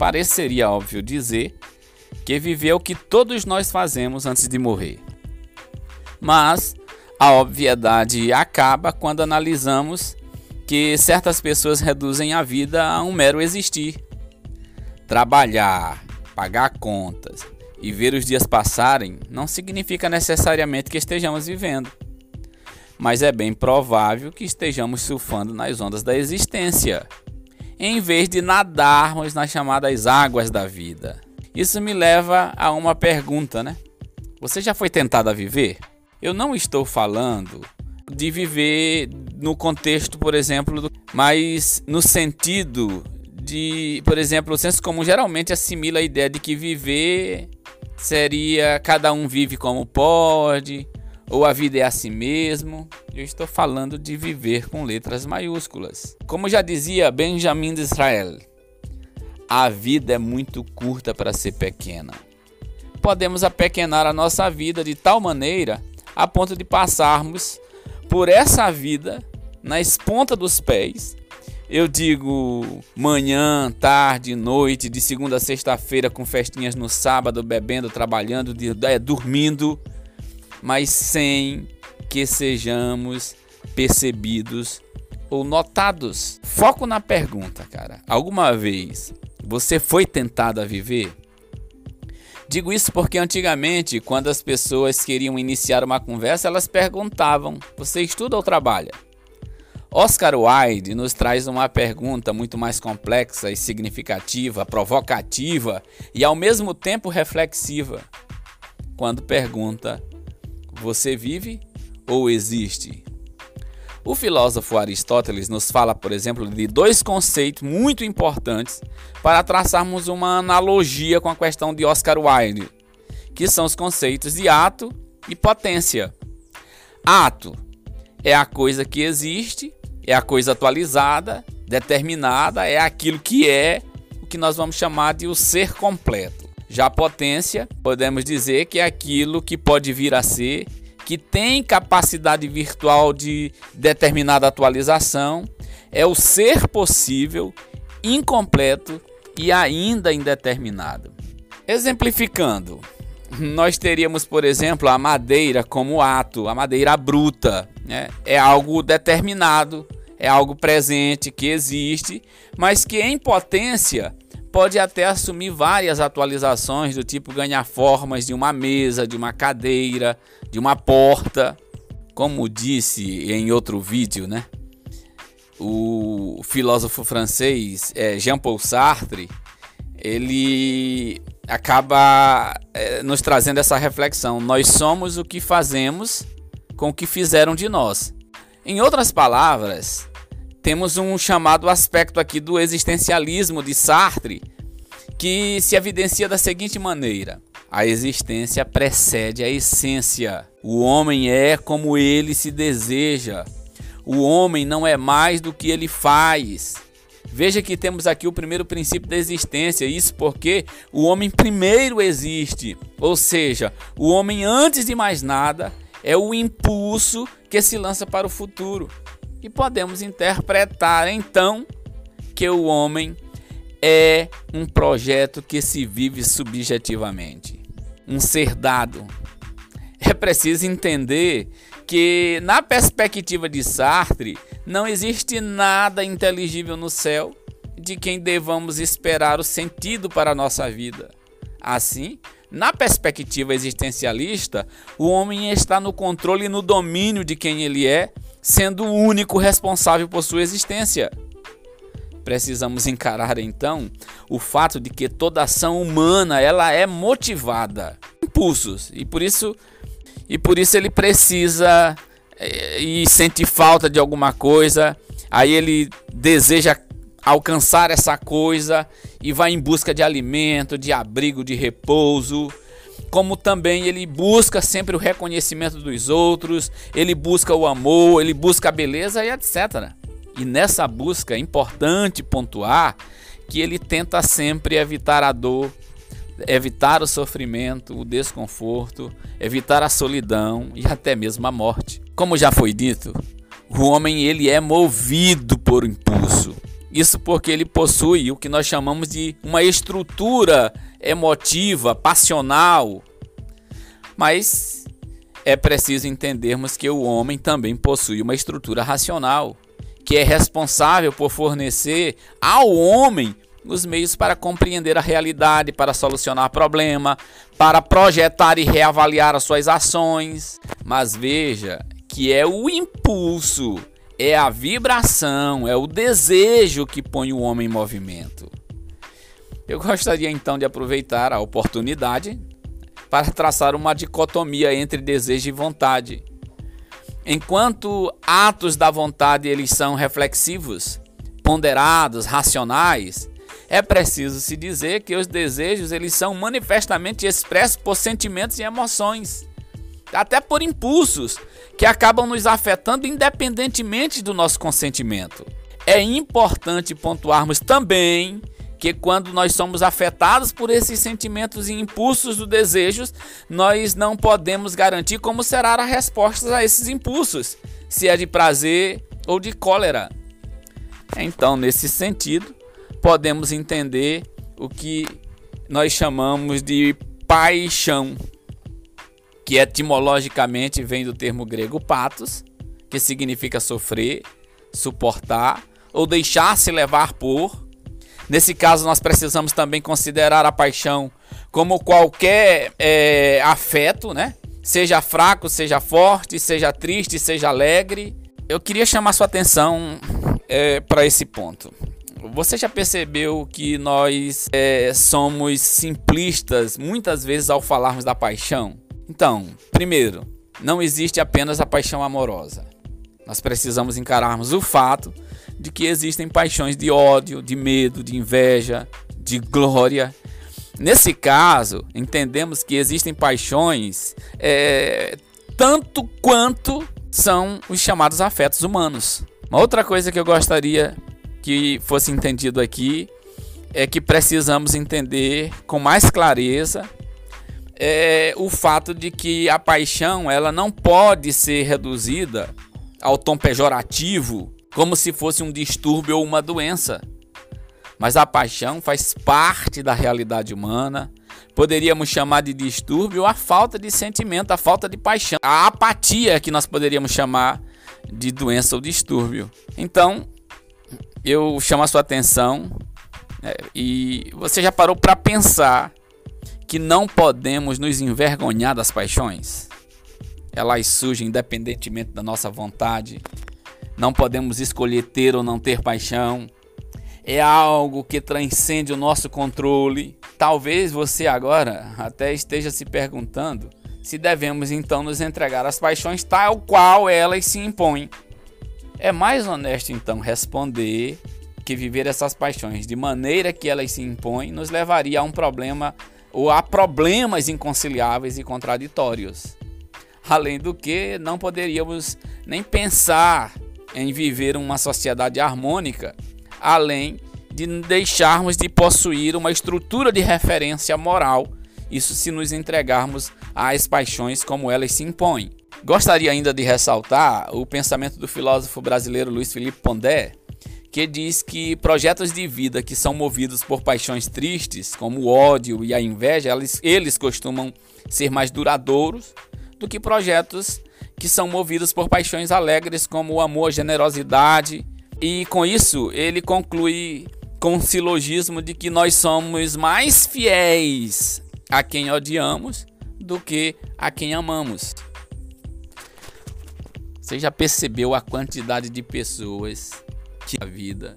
pareceria óbvio dizer que viver é o que todos nós fazemos antes de morrer. Mas a obviedade acaba quando analisamos que certas pessoas reduzem a vida a um mero existir. Trabalhar, pagar contas e ver os dias passarem não significa necessariamente que estejamos vivendo. Mas é bem provável que estejamos surfando nas ondas da existência, em vez de nadarmos nas chamadas águas da vida. Isso me leva a uma pergunta, né? Você já foi tentado a viver? Eu não estou falando de viver no contexto, por exemplo, do... mas no sentido de, por exemplo, o senso comum geralmente assimila a ideia de que viver seria cada um vive como pode, ou a vida é assim mesmo. Eu estou falando de viver com letras maiúsculas. Como já dizia Benjamin de Israel, a vida é muito curta para ser pequena. Podemos apequenar a nossa vida de tal maneira a ponto de passarmos por essa vida na ponta dos pés. Eu digo manhã, tarde, noite, de segunda a sexta-feira com festinhas no sábado, bebendo, trabalhando, de, é, dormindo, mas sem que sejamos percebidos ou notados. Foco na pergunta, cara. Alguma vez você foi tentado a viver? Digo isso porque antigamente, quando as pessoas queriam iniciar uma conversa, elas perguntavam: Você estuda ou trabalha? Oscar Wilde nos traz uma pergunta muito mais complexa e significativa, provocativa e ao mesmo tempo reflexiva. Quando pergunta: Você vive ou existe? O filósofo Aristóteles nos fala, por exemplo, de dois conceitos muito importantes para traçarmos uma analogia com a questão de Oscar Wilde, que são os conceitos de ato e potência. Ato é a coisa que existe, é a coisa atualizada, determinada, é aquilo que é o que nós vamos chamar de o ser completo. Já potência, podemos dizer que é aquilo que pode vir a ser que tem capacidade virtual de determinada atualização, é o ser possível, incompleto e ainda indeterminado. Exemplificando, nós teríamos, por exemplo, a madeira como ato, a madeira bruta, né? é algo determinado, é algo presente que existe, mas que em potência pode até assumir várias atualizações do tipo ganhar formas de uma mesa, de uma cadeira, de uma porta. Como disse em outro vídeo, né? O filósofo francês é, Jean-Paul Sartre, ele acaba é, nos trazendo essa reflexão. Nós somos o que fazemos com o que fizeram de nós. Em outras palavras, temos um chamado aspecto aqui do existencialismo de Sartre, que se evidencia da seguinte maneira: a existência precede a essência. O homem é como ele se deseja. O homem não é mais do que ele faz. Veja que temos aqui o primeiro princípio da existência, isso porque o homem primeiro existe, ou seja, o homem antes de mais nada é o impulso que se lança para o futuro. E podemos interpretar então que o homem é um projeto que se vive subjetivamente, um ser dado. É preciso entender que, na perspectiva de Sartre, não existe nada inteligível no céu de quem devamos esperar o sentido para a nossa vida. Assim, na perspectiva existencialista, o homem está no controle e no domínio de quem ele é sendo o único responsável por sua existência. Precisamos encarar então o fato de que toda ação humana ela é motivada impulsos e por isso e por isso ele precisa eh, e sente falta de alguma coisa, aí ele deseja alcançar essa coisa e vai em busca de alimento, de abrigo, de repouso como também ele busca sempre o reconhecimento dos outros, ele busca o amor, ele busca a beleza e etc. E nessa busca é importante pontuar que ele tenta sempre evitar a dor, evitar o sofrimento, o desconforto, evitar a solidão e até mesmo a morte. Como já foi dito, o homem ele é movido por impulso. Isso porque ele possui o que nós chamamos de uma estrutura emotiva, passional. Mas é preciso entendermos que o homem também possui uma estrutura racional, que é responsável por fornecer ao homem os meios para compreender a realidade, para solucionar problema, para projetar e reavaliar as suas ações. Mas veja que é o impulso, é a vibração, é o desejo que põe o homem em movimento. Eu gostaria então de aproveitar a oportunidade para traçar uma dicotomia entre desejo e vontade. Enquanto atos da vontade eles são reflexivos, ponderados, racionais, é preciso se dizer que os desejos eles são manifestamente expressos por sentimentos e emoções, até por impulsos que acabam nos afetando independentemente do nosso consentimento. É importante pontuarmos também que quando nós somos afetados por esses sentimentos e impulsos do desejos, nós não podemos garantir como será a resposta a esses impulsos, se é de prazer ou de cólera. Então, nesse sentido, podemos entender o que nós chamamos de paixão, que etimologicamente vem do termo grego patos, que significa sofrer, suportar ou deixar-se levar por. Nesse caso, nós precisamos também considerar a paixão como qualquer é, afeto, né? Seja fraco, seja forte, seja triste, seja alegre. Eu queria chamar sua atenção é, para esse ponto. Você já percebeu que nós é, somos simplistas muitas vezes ao falarmos da paixão? Então, primeiro, não existe apenas a paixão amorosa. Nós precisamos encararmos o fato de que existem paixões de ódio, de medo, de inveja, de glória. Nesse caso, entendemos que existem paixões é, tanto quanto são os chamados afetos humanos. Uma outra coisa que eu gostaria que fosse entendido aqui é que precisamos entender com mais clareza é, o fato de que a paixão ela não pode ser reduzida ao tom pejorativo como se fosse um distúrbio ou uma doença. Mas a paixão faz parte da realidade humana. Poderíamos chamar de distúrbio a falta de sentimento, a falta de paixão, a apatia que nós poderíamos chamar de doença ou distúrbio. Então, eu chamo a sua atenção é, e você já parou para pensar que não podemos nos envergonhar das paixões? Elas surgem independentemente da nossa vontade. Não podemos escolher ter ou não ter paixão. É algo que transcende o nosso controle. Talvez você agora até esteja se perguntando se devemos então nos entregar às paixões tal qual elas se impõem. É mais honesto então responder que viver essas paixões de maneira que elas se impõem nos levaria a um problema ou a problemas inconciliáveis e contraditórios. Além do que, não poderíamos nem pensar em viver uma sociedade harmônica, além de deixarmos de possuir uma estrutura de referência moral, isso se nos entregarmos às paixões como elas se impõem. Gostaria ainda de ressaltar o pensamento do filósofo brasileiro Luiz Felipe Pondé, que diz que projetos de vida que são movidos por paixões tristes, como o ódio e a inveja, eles, eles costumam ser mais duradouros do que projetos que são movidos por paixões alegres, como o amor, a generosidade. E com isso, ele conclui com o silogismo de que nós somos mais fiéis a quem odiamos do que a quem amamos. Você já percebeu a quantidade de pessoas que a vida